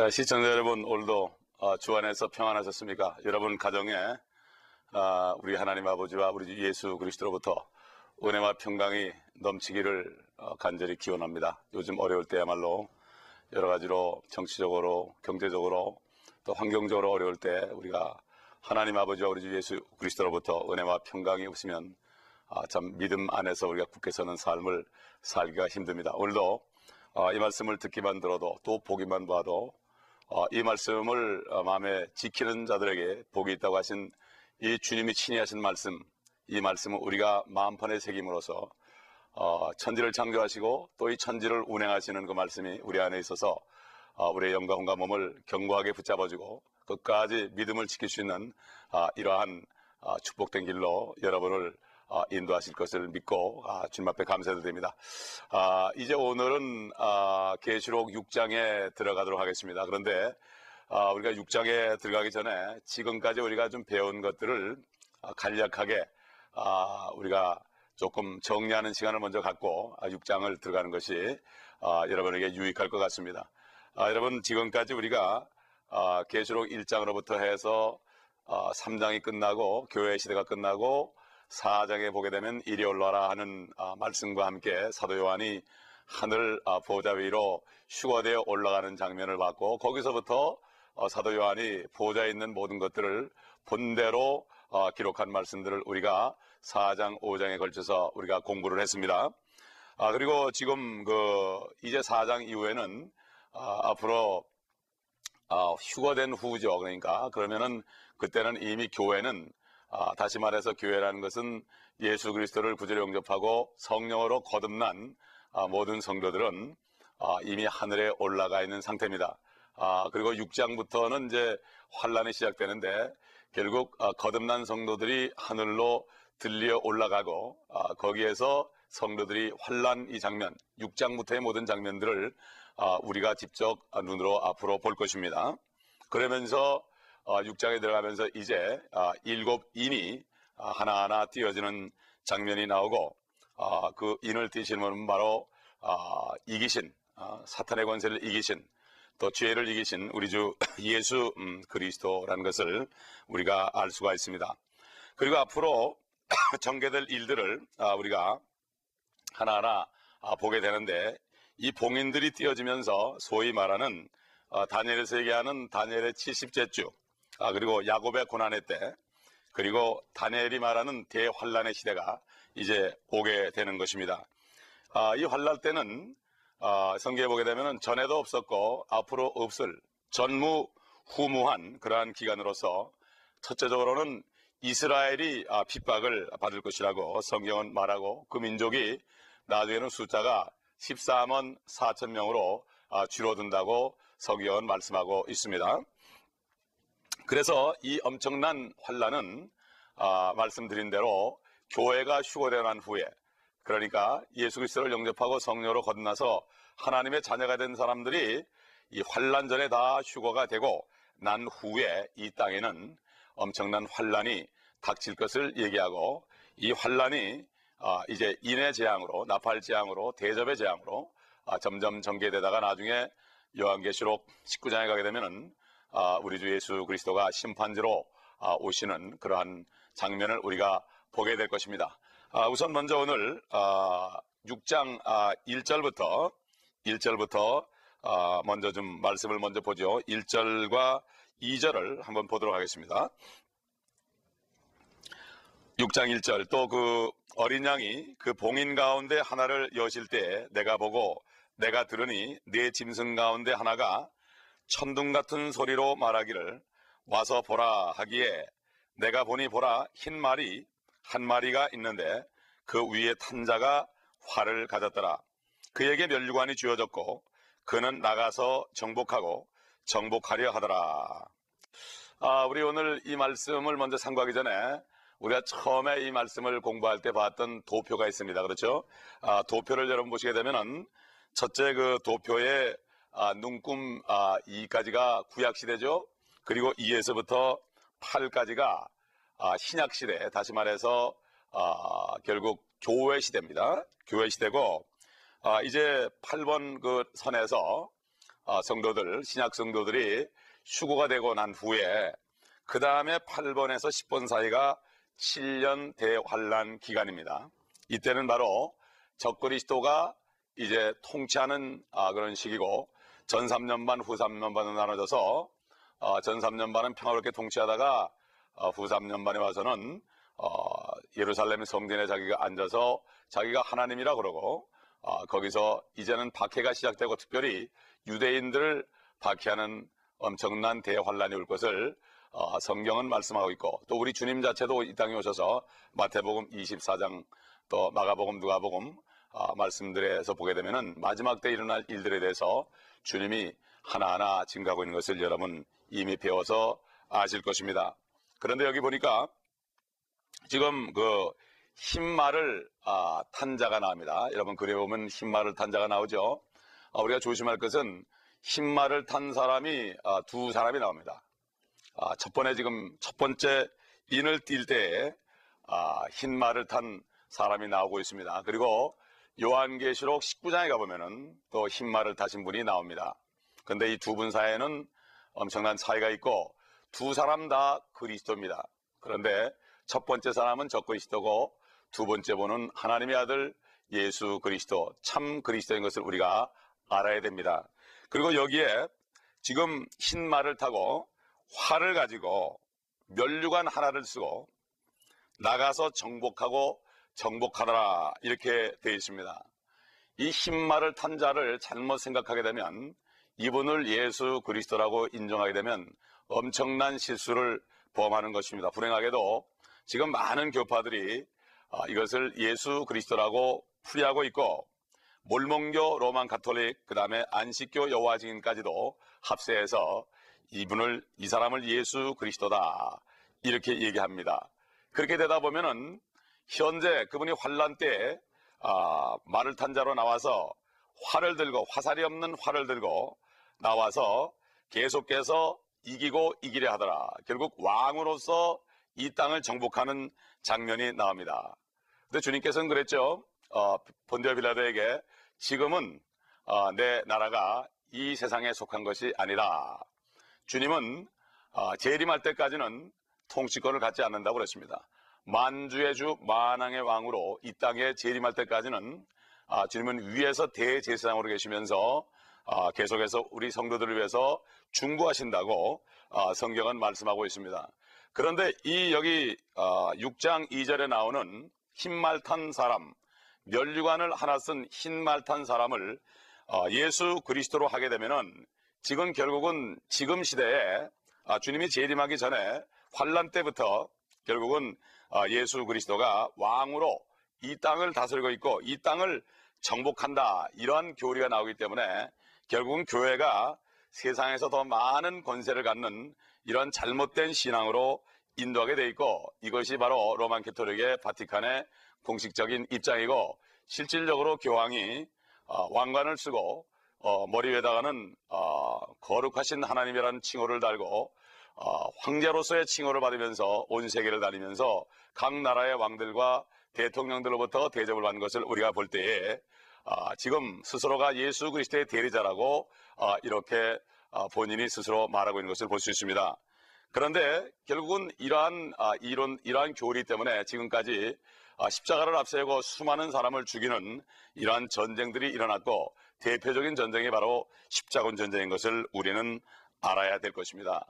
어, 시청자 여러분 오늘도 어, 주 안에서 평안하셨습니까? 여러분 가정에 어, 우리 하나님 아버지와 우리 주 예수 그리스도로부터 은혜와 평강이 넘치기를 어, 간절히 기원합니다. 요즘 어려울 때야말로 여러 가지로 정치적으로 경제적으로 또 환경적으로 어려울 때 우리가 하나님 아버지와 우리 주 예수 그리스도로부터 은혜와 평강이 없으면 아, 참 믿음 안에서 우리가 굳게 서는 삶을 살기가 힘듭니다. 오늘도 어, 이 말씀을 듣기만 들어도 또 보기만 봐도 어, 이 말씀을 어, 마음에 지키는 자들에게 복이 있다고 하신 이 주님이 친히 하신 말씀, 이 말씀은 우리가 마음판에 새김으로써 어, 천지를 창조하시고 또 이 천지를 운행하시는 그 말씀이 우리 안에 있어서 어, 우리의 영광과 몸을 견고하게 붙잡아주고 끝까지 믿음을 지킬 수 있는 아, 이러한 아, 축복된 길로 여러분을 아, 인도하실 것을 믿고 아, 주님 앞에 감사드립니다. 아, 이제 오늘은 아, 계시록 6장에 들어가도록 하겠습니다. 그런데 아, 우리가 6장에 들어가기 전에 지금까지 우리가 좀 배운 것들을 아, 간략하게 아, 우리가 조금 정리하는 시간을 먼저 갖고 아, 6장을 들어가는 것이 아, 여러분에게 유익할 것 같습니다. 아, 여러분 지금까지 우리가 아, 계시록 1장으로부터 해서 아, 3장이 끝나고 교회 시대가 끝나고 4장에 보게 되면 이리 올라라 하는 아, 말씀과 함께 사도 요한이 하늘 아, 보좌 위로 휴거되어 올라가는 장면을 봤고 거기서부터 어, 사도 요한이 보좌에 있는 모든 것들을 본대로 어, 기록한 말씀들을 우리가 4장, 5장에 걸쳐서 우리가 공부를 했습니다. 아, 그리고 지금 그 이제 4장 이후에는 아, 앞으로 아, 휴거된 후죠. 그러니까 그러면은 그때는 이미 교회는 아, 다시 말해서 교회라는 것은 예수 그리스도를 구주로 영접하고 성령으로 거듭난 아, 모든 성도들은 아, 이미 하늘에 올라가 있는 상태입니다. 아, 그리고 6장부터는 이제 환란이 시작되는데 결국 아, 거듭난 성도들이 하늘로 들려 올라가고 아, 거기에서 성도들이 환란 이 장면, 6장부터의 모든 장면들을 아, 우리가 직접 눈으로 앞으로 볼 것입니다. 그러면서 6장에 들어가면서 이제 아, 일곱 인이 아, 하나하나 띄어지는 장면이 나오고 아, 그 인을 띄시는 분은 바로 이기신 사탄의 권세를 이기신 또 죄를 이기신 우리 주 예수 음, 그리스도라는 것을 우리가 알 수가 있습니다. 그리고 앞으로 전개될 일들을 우리가 하나하나 보게 되는데 이 봉인들이 띄어지면서 소위 말하는 다니엘에서 얘기하는 다니엘의 70째 주 아, 그리고 야곱의 고난의 때, 그리고 다니엘이 말하는 대환란의 시대가 이제 오게 되는 것입니다. 아, 이 환란 때는 아, 성경에 보게 되면 전에도 없었고 앞으로 없을 전무후무한 그러한 기간으로서 첫째적으로는 이스라엘이 아, 핍박을 받을 것이라고 성경은 말하고 그 민족이 나중에는 숫자가 14만 4천 명으로 아, 줄어든다고 성경은 말씀하고 있습니다. 그래서 이 엄청난 환란은 아, 말씀드린 대로 교회가 휴거되어 난 후에 그러니까 예수 그리스도를 영접하고 성령으로 거듭나서 하나님의 자녀가 된 사람들이 이 환란 전에 다 휴거가 되고 난 후에 이 땅에는 엄청난 환란이 닥칠 것을 얘기하고 이 환란이 아, 이제 인의 재앙으로 나팔 재앙으로 대접의 재앙으로 아, 점점 전개되다가 나중에 요한계시록 19장에 가게 되면은 아, 우리 주 예수 그리스도가 심판지로 아, 오시는 그러한 장면을 우리가 보게 될 것입니다. 아, 우선 먼저 오늘 6장 1절부터 1절부터 먼저 좀 말씀을 먼저 보죠. 1절과 2절을 한번 보도록 하겠습니다. 6장 1절 또 그 어린 양이 그 봉인 가운데 하나를 여실 때 내가 보고 내가 들으니 내 짐승 가운데 하나가 천둥 같은 소리로 말하기를 와서 보라 하기에 내가 보니 보라 흰 말이 한 마리가 있는데 그 위에 탄 자가 활을 가졌더라. 그에게 멸류관이 주어졌고 그는 나가서 정복하고 정복하려 하더라. 아, 우리 오늘 이 말씀을 먼저 상고하기 전에 우리가 처음에 이 말씀을 공부할 때 봤던 도표가 있습니다. 그렇죠? 아, 도표를 여러분 보시게 되면은 첫째 그 도표에 아, 눈금 아, 2까지가 구약 시대죠. 그리고 2에서부터 8까지가 아, 신약 시대. 다시 말해서 아, 결국 교회 시대입니다. 교회 시대고 아, 이제 8번 그 선에서 어, 성도들, 신약 성도들이 휴고가 되고 난 후에 그 다음에 8번에서 10번 사이가 7년 대환란 기간입니다. 이때는 바로 적그리스도가 이제 통치하는 아, 그런 시기고 전 3년 반, 후 3년 반으로 나눠져서 어, 전 3년 반은 평화롭게 통치하다가 어, 후 3년 반에 와서는 어, 예루살렘 성전에 자기가 앉아서 자기가 하나님이라 그러고 어, 거기서 이제는 박해가 시작되고 특별히 유대인들을 박해하는 엄청난 대환란이 올 것을 어, 성경은 말씀하고 있고 또 우리 주님 자체도 이 땅에 오셔서 마태복음 24장 또 마가복음 누가복음 어, 말씀들에서 보게 되면은 마지막 때 일어날 일들에 대해서 주님이 하나하나 증가하고 있는 것을 여러분 이미 배워서 아실 것입니다. 그런데 여기 보니까 지금 그 흰말을 아, 탄 자가 나옵니다. 여러분 그래 보면 흰말을 탄 자가 나오죠. 아, 우리가 조심할 것은 흰말을 탄 사람이 아, 두 사람이 나옵니다. 아, 첫 번에 지금 첫 번째 인을 띌 때에 아, 흰말을 탄 사람이 나오고 있습니다. 그리고 요한계시록 19장에 가보면은 또 흰말을 타신 분이 나옵니다. 근데 이 두 분 사이에는 엄청난 차이가 있고 두 사람 다 그리스도입니다. 그런데 첫 번째 사람은 저 그리스도고 두 번째 분은 하나님의 아들 예수 그리스도 참 그리스도인 것을 우리가 알아야 됩니다. 그리고 여기에 지금 흰 말을 타고 활을 가지고 면류관 하나를 쓰고 나가서 정복하고 정복하더라 이렇게 되어 있습니다. 이 흰 말을 탄 자를 잘못 생각하게 되면 이분을 예수 그리스도라고 인정하게 되면 엄청난 실수를 범하는 것입니다. 불행하게도 지금 많은 교파들이 아, 이것을 예수 그리스도라고 풀이하고 있고 몰몬교 로만 가톨릭 그 다음에 안식교 여호와 증인까지도 합세해서 이분을 이 사람을 예수 그리스도다 이렇게 얘기합니다. 그렇게 되다 보면은 현재 그분이 환란 때 아, 말을 탄 자로 나와서 활을 들고 화살이 없는 활을 들고 나와서 계속해서 이기고 이기려 하더라. 결국 왕으로서 이 땅을 정복하는 장면이 나옵니다. 근데 주님께서는 그랬죠. 어, 본디오 빌라도에게 지금은 어, 내 나라가 이 세상에 속한 것이 아니라 주님은 어, 재림할 때까지는 통치권을 갖지 않는다고 그랬습니다. 만주의 주 만왕의 왕으로 이 땅에 재림할 때까지는 아, 주님은 위에서 대제사장으로 계시면서 아, 계속해서 우리 성도들을 위해서 중보하신다고 아, 성경은 말씀하고 있습니다. 그런데 이 여기 6장 2절에 나오는 흰말 탄 사람, 면류관을 하나 쓴 흰말 탄 사람을 예수 그리스도로 하게 되면은 지금 결국은 지금 시대에 주님이 재림하기 전에 환란 때부터 결국은 예수 그리스도가 왕으로 이 땅을 다스리고 있고 이 땅을 정복한다. 이러한 교리가 나오기 때문에 결국은 교회가 세상에서 더 많은 권세를 갖는 이런 잘못된 신앙으로 인도하게 돼 있고 이것이 바로 로만 캐토릭의 바티칸의 공식적인 입장이고 실질적으로 교황이 어, 왕관을 쓰고 어, 머리 위에다가는 어, 거룩하신 하나님이라는 칭호를 달고 어, 황제로서의 칭호를 받으면서 온 세계를 다니면서 각 나라의 왕들과 대통령들로부터 대접을 받는 것을 우리가 볼 때에 아, 지금 스스로가 예수 그리스도의 대리자라고 아, 이렇게 아, 본인이 스스로 말하고 있는 것을 볼 수 있습니다. 그런데 결국은 이러한 이론, 이러한 교리 때문에 지금까지 십자가를 앞세우고 수많은 사람을 죽이는 이러한 전쟁들이 일어났고 대표적인 전쟁이 바로 십자군 전쟁인 것을 우리는 알아야 될 것입니다.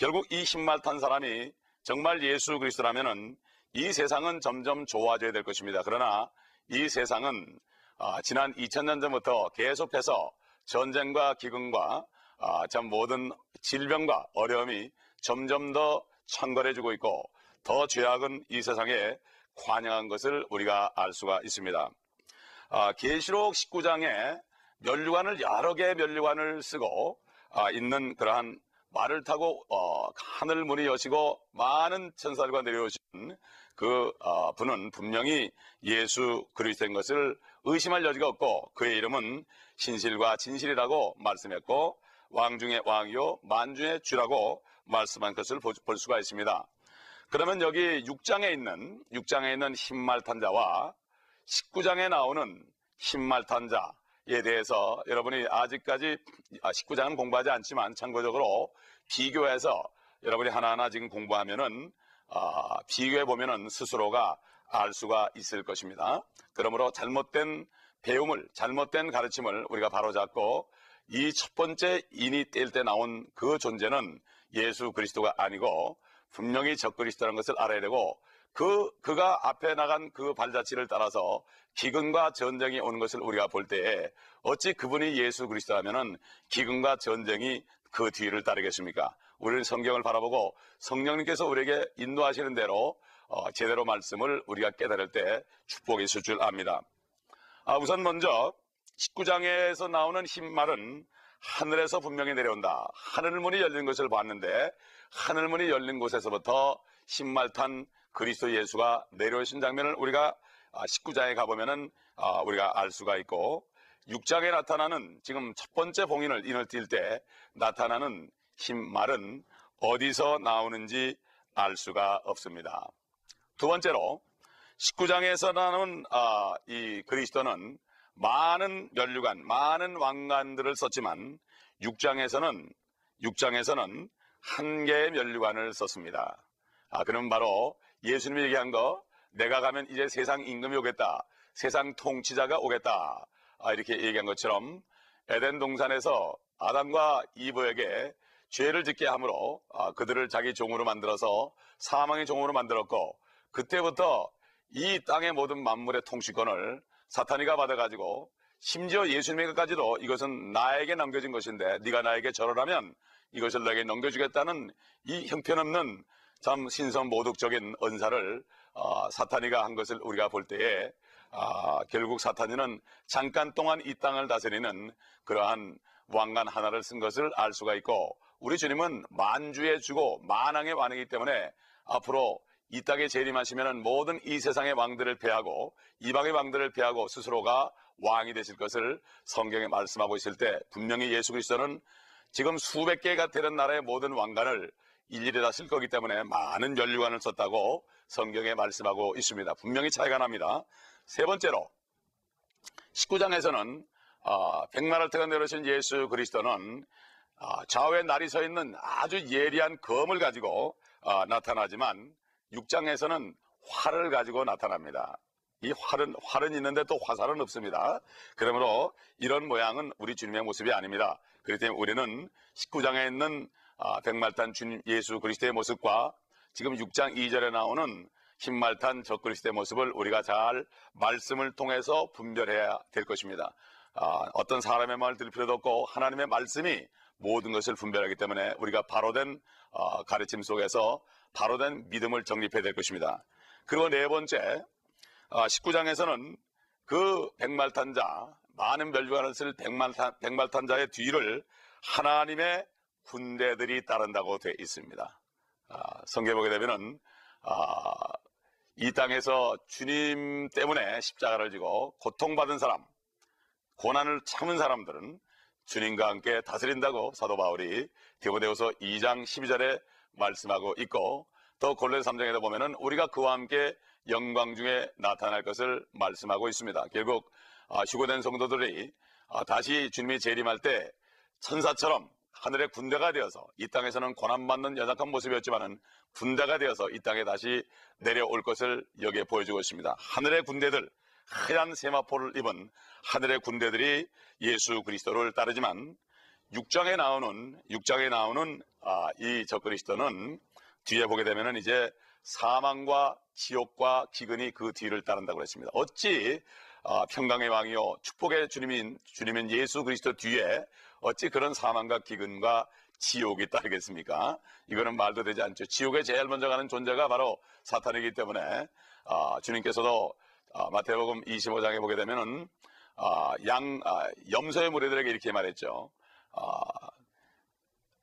결국 이 흰말 탄 사람이 정말 예수 그리스도라면은 이 세상은 점점 좋아져야 될 것입니다. 그러나 이 세상은 아, 지난 2000년 전부터 계속해서 전쟁과 기근과 아, 참 모든 질병과 어려움이 점점 더 천걸해지고 있고 더 죄악은 이 세상에 관영한 것을 우리가 알 수가 있습니다. 아, 계시록 19장에 면류관을 여러 개의 면류관을 쓰고 아, 있는 그러한 말을 타고 어, 하늘 문이 여시고 많은 천사들과 내려오신 그 어, 분은 분명히 예수 그리스도인 것을 의심할 여지가 없고 그의 이름은 신실과 진실이라고 말씀했고 왕 중의 왕이요 만 중의 주라고 말씀한 것을 볼 수가 있습니다. 그러면 여기 6장에 있는 6장에 있는 흰말 탄자와 19장에 나오는 흰말 탄자 대해서 여러분이 아직까지 19장은 아, 공부하지 않지만 참고적으로 비교해서 여러분이 하나하나 지금 공부하면은 어, 비교해 보면은 스스로가 알 수가 있을 것입니다. 그러므로 잘못된 배움을 잘못된 가르침을 우리가 바로잡고 이 첫 번째 인이 뗄 때 나온 그 존재는 예수 그리스도가 아니고 분명히 적그리스도라는 것을 알아야 되고 그 그가 앞에 나간 그 발자취를 따라서 기근과 전쟁이 오는 것을 우리가 볼 때에 어찌 그분이 예수 그리스도라면은 기근과 전쟁이 그 뒤를 따르겠습니까? 우리는 성경을 바라보고 성령님께서 우리에게 인도하시는 대로 어, 제대로 말씀을 우리가 깨달을 때 축복이 있을 줄 압니다. 아, 우선 먼저 19장에서 나오는 흰말은 하늘에서 분명히 내려온다. 하늘문이 열린 것을 봤는데 하늘문이 열린 곳에서부터 흰말 탄 그리스도 예수가 내려오신 장면을 우리가 19장에 아, 가보면은 아, 우리가 알 수가 있고 6장에 나타나는 지금 첫 번째 봉인을 인을 띌 때 나타나는 흰 말은 어디서 나오는지 알 수가 없습니다. 두 번째로 19장에서 나오는 아, 이 그리스도는 많은 면류관, 많은 왕관들을 썼지만 6장에서는 6장에서는 한 개의 면류관을 썼습니다. 아, 그럼 바로 예수님이 얘기한 거 내가 가면 이제 세상 임금이 오겠다. 세상 통치자가 오겠다. 아, 이렇게 얘기한 것처럼 에덴 동산에서 아담과 이브에게 죄를 짓게 함으로 아, 그들을 자기 종으로 만들어서 사망의 종으로 만들었고 그때부터 이 땅의 모든 만물의 통치권을 사탄이가 받아가지고 심지어 예수님에게까지도 이것은 나에게 남겨진 것인데 네가 나에게 절하라면 이것을 내게 넘겨주겠다는 이 형편없는 참 신선모독적인 언사를 어, 사탄이가 한 것을 우리가 볼 때에 아, 결국 사탄이는 잠깐 동안 이 땅을 다스리는 그러한 왕관 하나를 쓴 것을 알 수가 있고 우리 주님은 만주의 주고 만왕의 왕이기 때문에 앞으로 이 땅에 재림하시면 모든 이 세상의 왕들을 패하고 이방의 왕들을 패하고 스스로가 왕이 되실 것을 성경에 말씀하고 있을 때 분명히 예수 그리스도는 지금 수백 개가 되는 나라의 모든 왕관을 일일이 다 쓸 거기 때문에 많은 연류관을 썼다고 성경에 말씀하고 있습니다. 분명히 차이가 납니다. 세 번째로 19장에서는 어, 백마를 태가 내려오신 예수 그리스도는 어, 좌우에 날이 서 있는 아주 예리한 검을 가지고 어, 나타나지만 6장에서는 활을 가지고 나타납니다. 이 활은 활은 있는데 또 화살은 없습니다. 그러므로 이런 모양은 우리 주님의 모습이 아닙니다. 그렇기 때문에 우리는 19장에 있는 아, 백말탄 주님 예수 그리스도의 모습과 지금 6장 2절에 나오는 흰말탄 적그리스도의 모습을 우리가 잘 말씀을 통해서 분별해야 될 것입니다. 아, 어떤 사람의 말을 들을 필요도 없고 하나님의 말씀이 모든 것을 분별하기 때문에 우리가 바로된 어, 가르침 속에서 바로된 믿음을 정립해야 될 것입니다. 그리고 네 번째 19장에서는 어, 그 백말탄자 많은 멸류관을 쓸 백말탄, 백말탄자의 뒤를 하나님의 군대들이 따른다고 되어 있습니다. 아, 성경 보게 되면은 아, 이 땅에서 주님 때문에 십자가를 지고 고통받은 사람, 고난을 참은 사람들은 주님과 함께 다스린다고 사도 바울이 디모데후서 2장 12절에 말씀하고 있고 또 골로새 3장에도 보면은 우리가 그와 함께 영광 중에 나타날 것을 말씀하고 있습니다. 결국 아, 휴고된 성도들이 아, 다시 주님이 재림할 때 천사처럼 하늘의 군대가 되어서 이 땅에서는 고난받는 연약한 모습이었지만은 군대가 되어서 이 땅에 다시 내려올 것을 여기에 보여주고 있습니다. 하늘의 군대들, 하얀 세마포를 입은 하늘의 군대들이 예수 그리스도를 따르지만 6장에 나오는 6장에 나오는 아, 이 적그리스도는 뒤에 보게 되면은 이제 사망과 지옥과 기근이 그 뒤를 따른다고 그랬습니다. 어찌 아, 평강의 왕이요 축복의 주님인 주님인 예수 그리스도 뒤에 어찌 그런 사망과 기근과 지옥이 따르겠습니까? 이거는 말도 되지 않죠. 지옥에 제일 먼저 가는 존재가 바로 사탄이기 때문에 아, 주님께서도 아, 마태복음 25장에 보게 되면은 아, 양 아, 염소의 무리들에게 이렇게 말했죠. 아,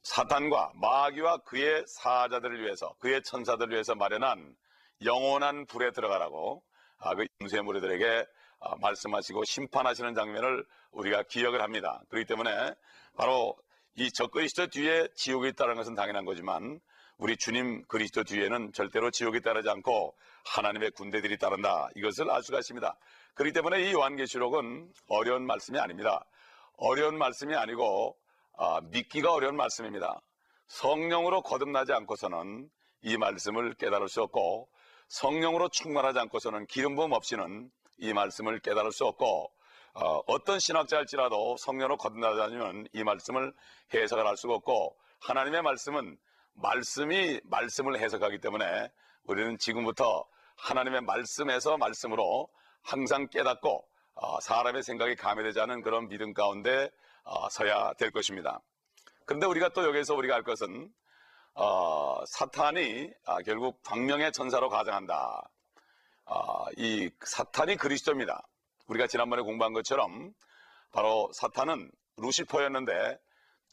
사탄과 마귀와 그의 사자들을 위해서 그의 천사들을 위해서 마련한 영원한 불에 들어가라고 아, 그 염소의 무리들에게 아, 말씀하시고 심판하시는 장면을 우리가 기억을 합니다. 그렇기 때문에 바로 이 적그리스도 뒤에 지옥이 있다는 것은 당연한 거지만 우리 주님 그리스도 뒤에는 절대로 지옥이 따르지 않고 하나님의 군대들이 따른다. 이것을 알 수가 있습니다. 그렇기 때문에 이 요한계시록은 어려운 말씀이 아닙니다. 어려운 말씀이 아니고 아, 믿기가 어려운 말씀입니다. 성령으로 거듭나지 않고서는 이 말씀을 깨달을 수 없고 성령으로 충만하지 않고서는 기름 부음 없이는 이 말씀을 깨달을 수 없고 어, 떤 신학자일지라도 성령으로 거듭나지 않으면 이 말씀을 해석을 할 수가 없고 하나님의 말씀은 말씀이 말씀을 해석하기 때문에 우리는 지금부터 하나님의 말씀에서 말씀으로 항상 깨닫고 어, 사람의 생각이 감해되지 않은 그런 믿음 가운데 어, 서야 될 것입니다. 그런데 우리가 또 여기서 우리가 알 것은 어, 사탄이 아, 결국 광명의 천사로 가정한다. 이 사탄이 그리스도입니다. 우리가 지난번에 공부한 것처럼 바로 사탄은 루시퍼였는데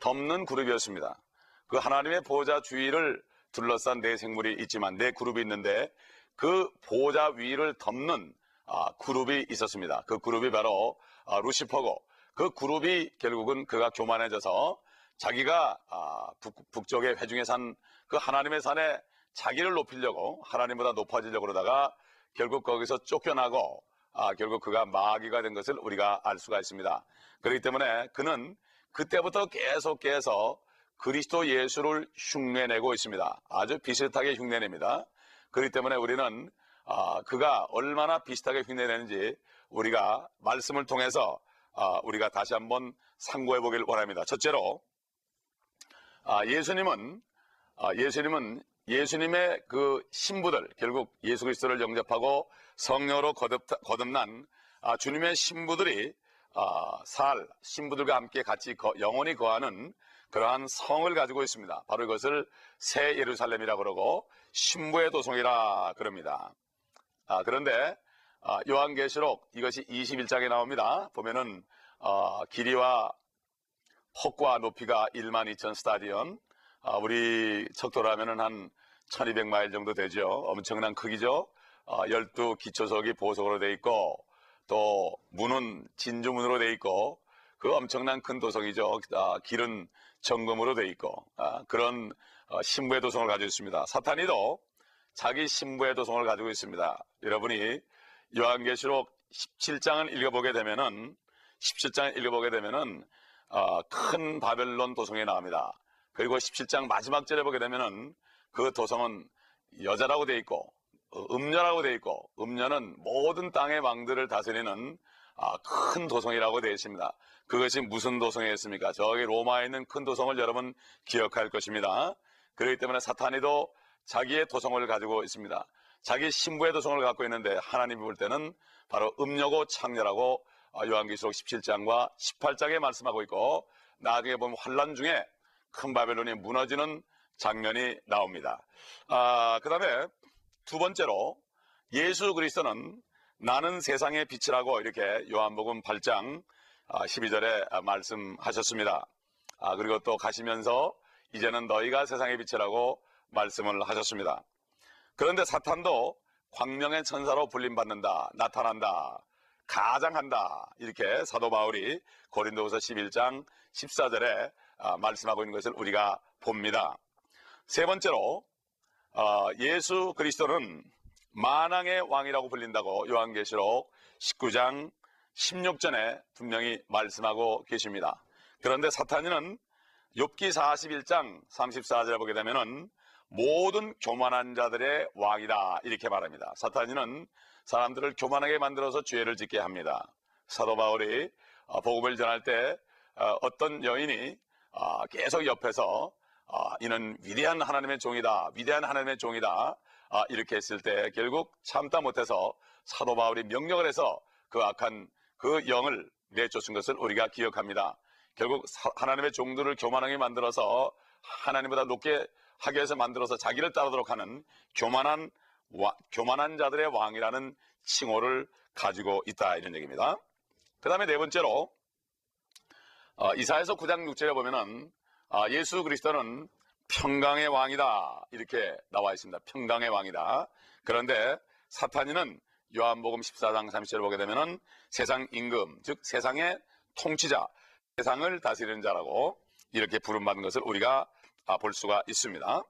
덮는 그룹이었습니다. 그 하나님의 보호자 주위를 둘러싼 네 생물이 있지만 네 그룹이 있는데 그 보호자 위를 덮는 아, 그룹이 있었습니다. 그 그룹이 바로 아, 루시퍼고 그 그룹이 결국은 그가 교만해져서 자기가 아, 북, 쪽의 회중의 산그 하나님의 산에 자기를 높이려고 하나님보다 높아지려고 그러다가 결국 거기서 쫓겨나고 아, 결국 그가 마귀가 된 것을 우리가 알 수가 있습니다. 그렇기 때문에 그는 그때부터 계속해서 그리스도 예수를 흉내내고 있습니다. 아주 비슷하게 흉내냅니다. 그렇기 때문에 우리는 아, 그가 얼마나 비슷하게 흉내내는지 우리가 말씀을 통해서 아, 우리가 다시 한번 상고해 보길 원합니다. 첫째로 아, 예수님은 아, 예수님은 예수님의 그 신부들 결국 예수 그리스도를 영접하고 성령으로 거듭, 거듭 난 아, 주님의 신부들이 아, 살 신부들과 함께 같이 거, 영원히 거하는 그러한 성을 가지고 있습니다. 바로 이것을 새 예루살렘이라 그러고 신부의 도성이라 그럽니다. 아, 그런데 아, 요한계시록 이것이 21장에 나옵니다. 보면은 어, 길이와 폭과 높이가 1만 2천 스타디언 아, 우리 척도로 하면은 한 1200마일 정도 되죠. 엄청난 크기죠. 어, 12기초석이 보석으로 돼 있고 또 문은 진주문으로 돼 있고 그 엄청난 큰 도성이죠. 아, 길은 정금으로 돼 있고 아, 그런 어, 신부의 도성을 가지고 있습니다. 사탄이도 자기 신부의 도성을 가지고 있습니다. 여러분이 요한계시록 17장을 읽어보게 되면은 17장을 읽어보게 되면은 어, 큰 바벨론 도성이 나옵니다. 그리고 17장 마지막 절에 보게 되면은 그 도성은 여자라고 돼 있고 어, 음녀라고 돼 있고 음녀는 모든 땅의 왕들을 다스리는 아, 큰 도성이라고 되어 있습니다. 그것이 무슨 도성이었습니까? 저기 로마에 있는 큰 도성을 여러분 기억할 것입니다. 그렇기 때문에 사탄이도 자기의 도성을 가지고 있습니다. 자기 신부의 도성을 갖고 있는데 하나님이 볼 때는 바로 음녀고 창녀라고 어, 요한계시록 17장과 18장에 말씀하고 있고 나중에 보면 환란 중에 큰 바벨론이 무너지는 장면이 나옵니다. 아, 그 다음에 두 번째로 예수 그리스도는 나는 세상의 빛이라고 이렇게 요한복음 8장 12절에 아, 말씀하셨습니다. 아, 그리고 또 가시면서 이제는 너희가 세상의 빛이라고 말씀을 하셨습니다. 그런데 사탄도 광명의 천사로 불림받는다, 나타난다, 가장한다. 이렇게 사도 바울이 고린도후서 11장 14절에 아, 말씀하고 있는 것을 우리가 봅니다. 세 번째로 어, 예수 그리스도는 만왕의 왕이라고 불린다고 요한계시록 19장 16절에 분명히 말씀하고 계십니다. 그런데 사탄이는 욥기 41장 34절에 보게 되면은 모든 교만한 자들의 왕이다 이렇게 말합니다. 사탄이는 사람들을 교만하게 만들어서 죄를 짓게 합니다. 사도 바울이 어, 복음을 전할 때 어, 어떤 여인이 어, 계속 옆에서 이는 위대한 하나님의 종이다, 위대한 하나님의 종이다 이렇게 했을 때 결국 참다 못해서 사도 바울이 명령을 해서 그 악한 그 영을 내쫓은 것을 우리가 기억합니다. 결국 하나님의 종들을 교만하게 만들어서 하나님보다 높게 하기 위해서 만들어서 자기를 따르도록 하는 교만한 와, 교만한 자들의 왕이라는 칭호를 가지고 있다 이런 얘기입니다. 그 다음에 네 번째로 어, 이사에서 9장 6절에 보면은 어, 예수 그리스도는 평강의 왕이다 이렇게 나와 있습니다. 평강의 왕이다. 그런데 사탄이는 요한복음 14장 30절을 보게 되면은 세상 임금 즉 세상의 통치자 세상을 다스리는 자라고 이렇게 부름받는 것을 우리가 볼 수가 있습니다.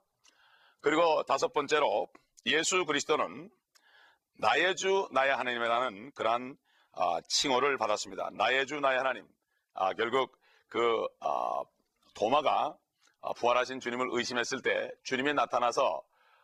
그리고 다섯 번째로 예수 그리스도는 나의 주 나의 하나님이라는 그러한 아, 칭호를 받았습니다. 나의 주 나의 하나님. 아, 결국 그 아, 도마가 아, 부활하신 주님을 의심했을 때 주님이 나타나서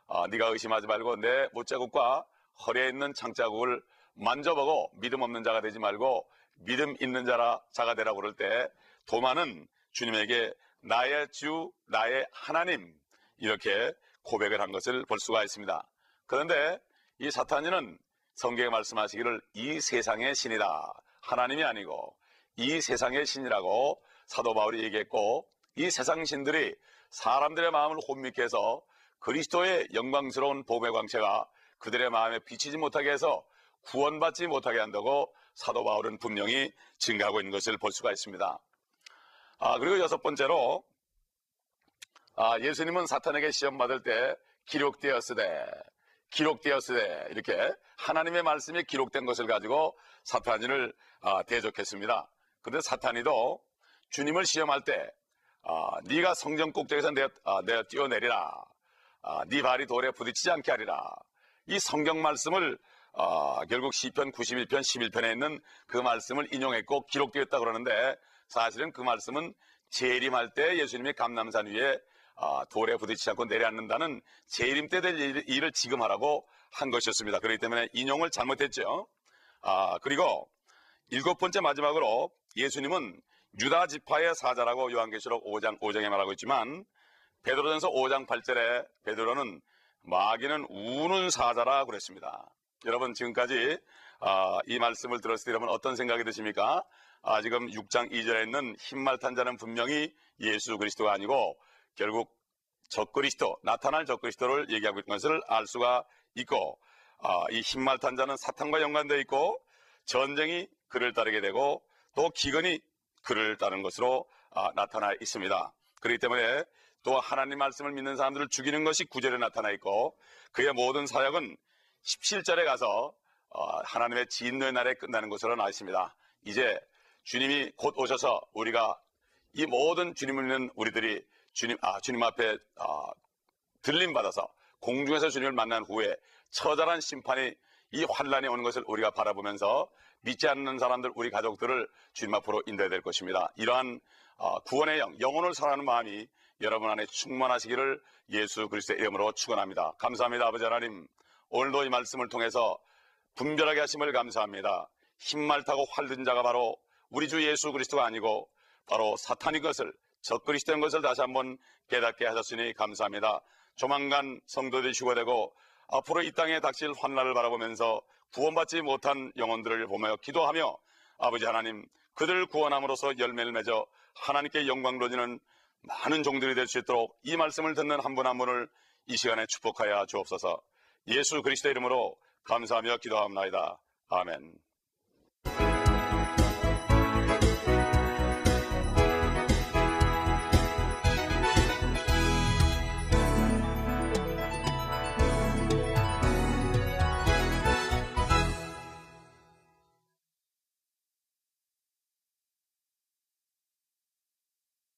아, 네가 의심하지 말고 내 못자국과 허리에 있는 창자국을 만져보고 믿음 없는 자가 되지 말고 믿음 있는 자라 자가 되라고 그럴 때 도마는 주님에게 나의 주 나의 하나님 이렇게 고백을 한 것을 볼 수가 있습니다. 그런데 이 사탄이는 성경에 말씀하시기를 이 세상의 신이다. 하나님이 아니고 이 세상의 신이라고 사도 바울이 얘기했고 이 세상 신들이 사람들의 마음을 혼미케 해서 그리스도의 영광스러운 복의 광채가 그들의 마음에 비치지 못하게 해서 구원받지 못하게 한다고 사도 바울은 분명히 증가하고 있는 것을 볼 수가 있습니다. 아, 그리고 여섯 번째로 아, 예수님은 사탄에게 시험 받을 때 기록되었으되 기록되었으되 이렇게 하나님의 말씀이 기록된 것을 가지고 사탄인을 아, 대적했습니다. 그런데 사탄이도 주님을 시험할 때 아, 네가 성전 꼭대기에서 내, 아, 내 뛰어내리라. 아, 네 발이 돌에 부딪히지 않게 하리라. 이 성경 말씀을 아, 결국 시편 91편 11편에 있는 그 말씀을 인용했고 기록되었다 그러는데 사실은 그 말씀은 재림할 때 예수님이 감남산 위에 아, 돌에 부딪히지 않고 내려앉는다는 재림 때 될 일을 지금 하라고 한 것이었습니다. 그렇기 때문에 인용을 잘못했죠. 아, 그리고 일곱 번째 마지막으로 예수님은 유다 지파의 사자라고 요한계시록 5장 5장에 말하고 있지만 베드로전서 5장 8절에 베드로는 마귀는 우는 사자라 그랬습니다. 여러분 지금까지 아, 이 말씀을 들었을 때 여러분 어떤 생각이 드십니까? 아, 지금 6장 2절에 있는 흰말 탄 자는 분명히 예수 그리스도가 아니고 결국 적그리스도 나타날 적그리스도를 얘기하고 있는 것을 알 수가 있고 아, 이 흰말 탄 자는 사탄과 연관되어 있고 전쟁이 그를 따르게 되고 또 기근이 그를 따르는 것으로 아, 나타나 있습니다. 그렇기 때문에 또 하나님 말씀을 믿는 사람들을 죽이는 것이 구절에 나타나 있고 그의 모든 사역은 17절에 가서 어, 하나님의 진노의 날에 끝나는 것으로 나와 있습니다. 이제 주님이 곧 오셔서 우리가 이 모든 주님을 믿는 우리들이 주님, 아, 주님 앞에 아, 들림 받아서 공중에서 주님을 만난 후에 처절한 심판이 이 환란이 오는 것을 우리가 바라보면서 믿지 않는 사람들, 우리 가족들을 주님 앞으로 인도해야 될 것입니다. 이러한 어, 구원의 영, 영혼을 사랑하는 마음이 여러분 안에 충만하시기를 예수 그리스도의 이름으로 축원합니다. 감사합니다, 아버지 하나님. 오늘도 이 말씀을 통해서 분별하게 하심을 감사합니다. 흰말 타고 활든 자가 바로 우리 주 예수 그리스도가 아니고 바로 사탄인 것을 적그리스도인 것을 다시 한번 깨닫게 하셨으니 감사합니다. 조만간 성도들이 휴거되고 앞으로 이 땅에 닥칠 환란을 바라보면서 구원받지 못한 영혼들을 보며 기도하며 아버지 하나님 그들을 구원함으로써 열매를 맺어 하나님께 영광 돌리는 많은 종들이 될 수 있도록 이 말씀을 듣는 한 분한 분을 이 시간에 축복하여 주옵소서 예수 그리스도 이름으로 감사하며 기도합니다. 아멘.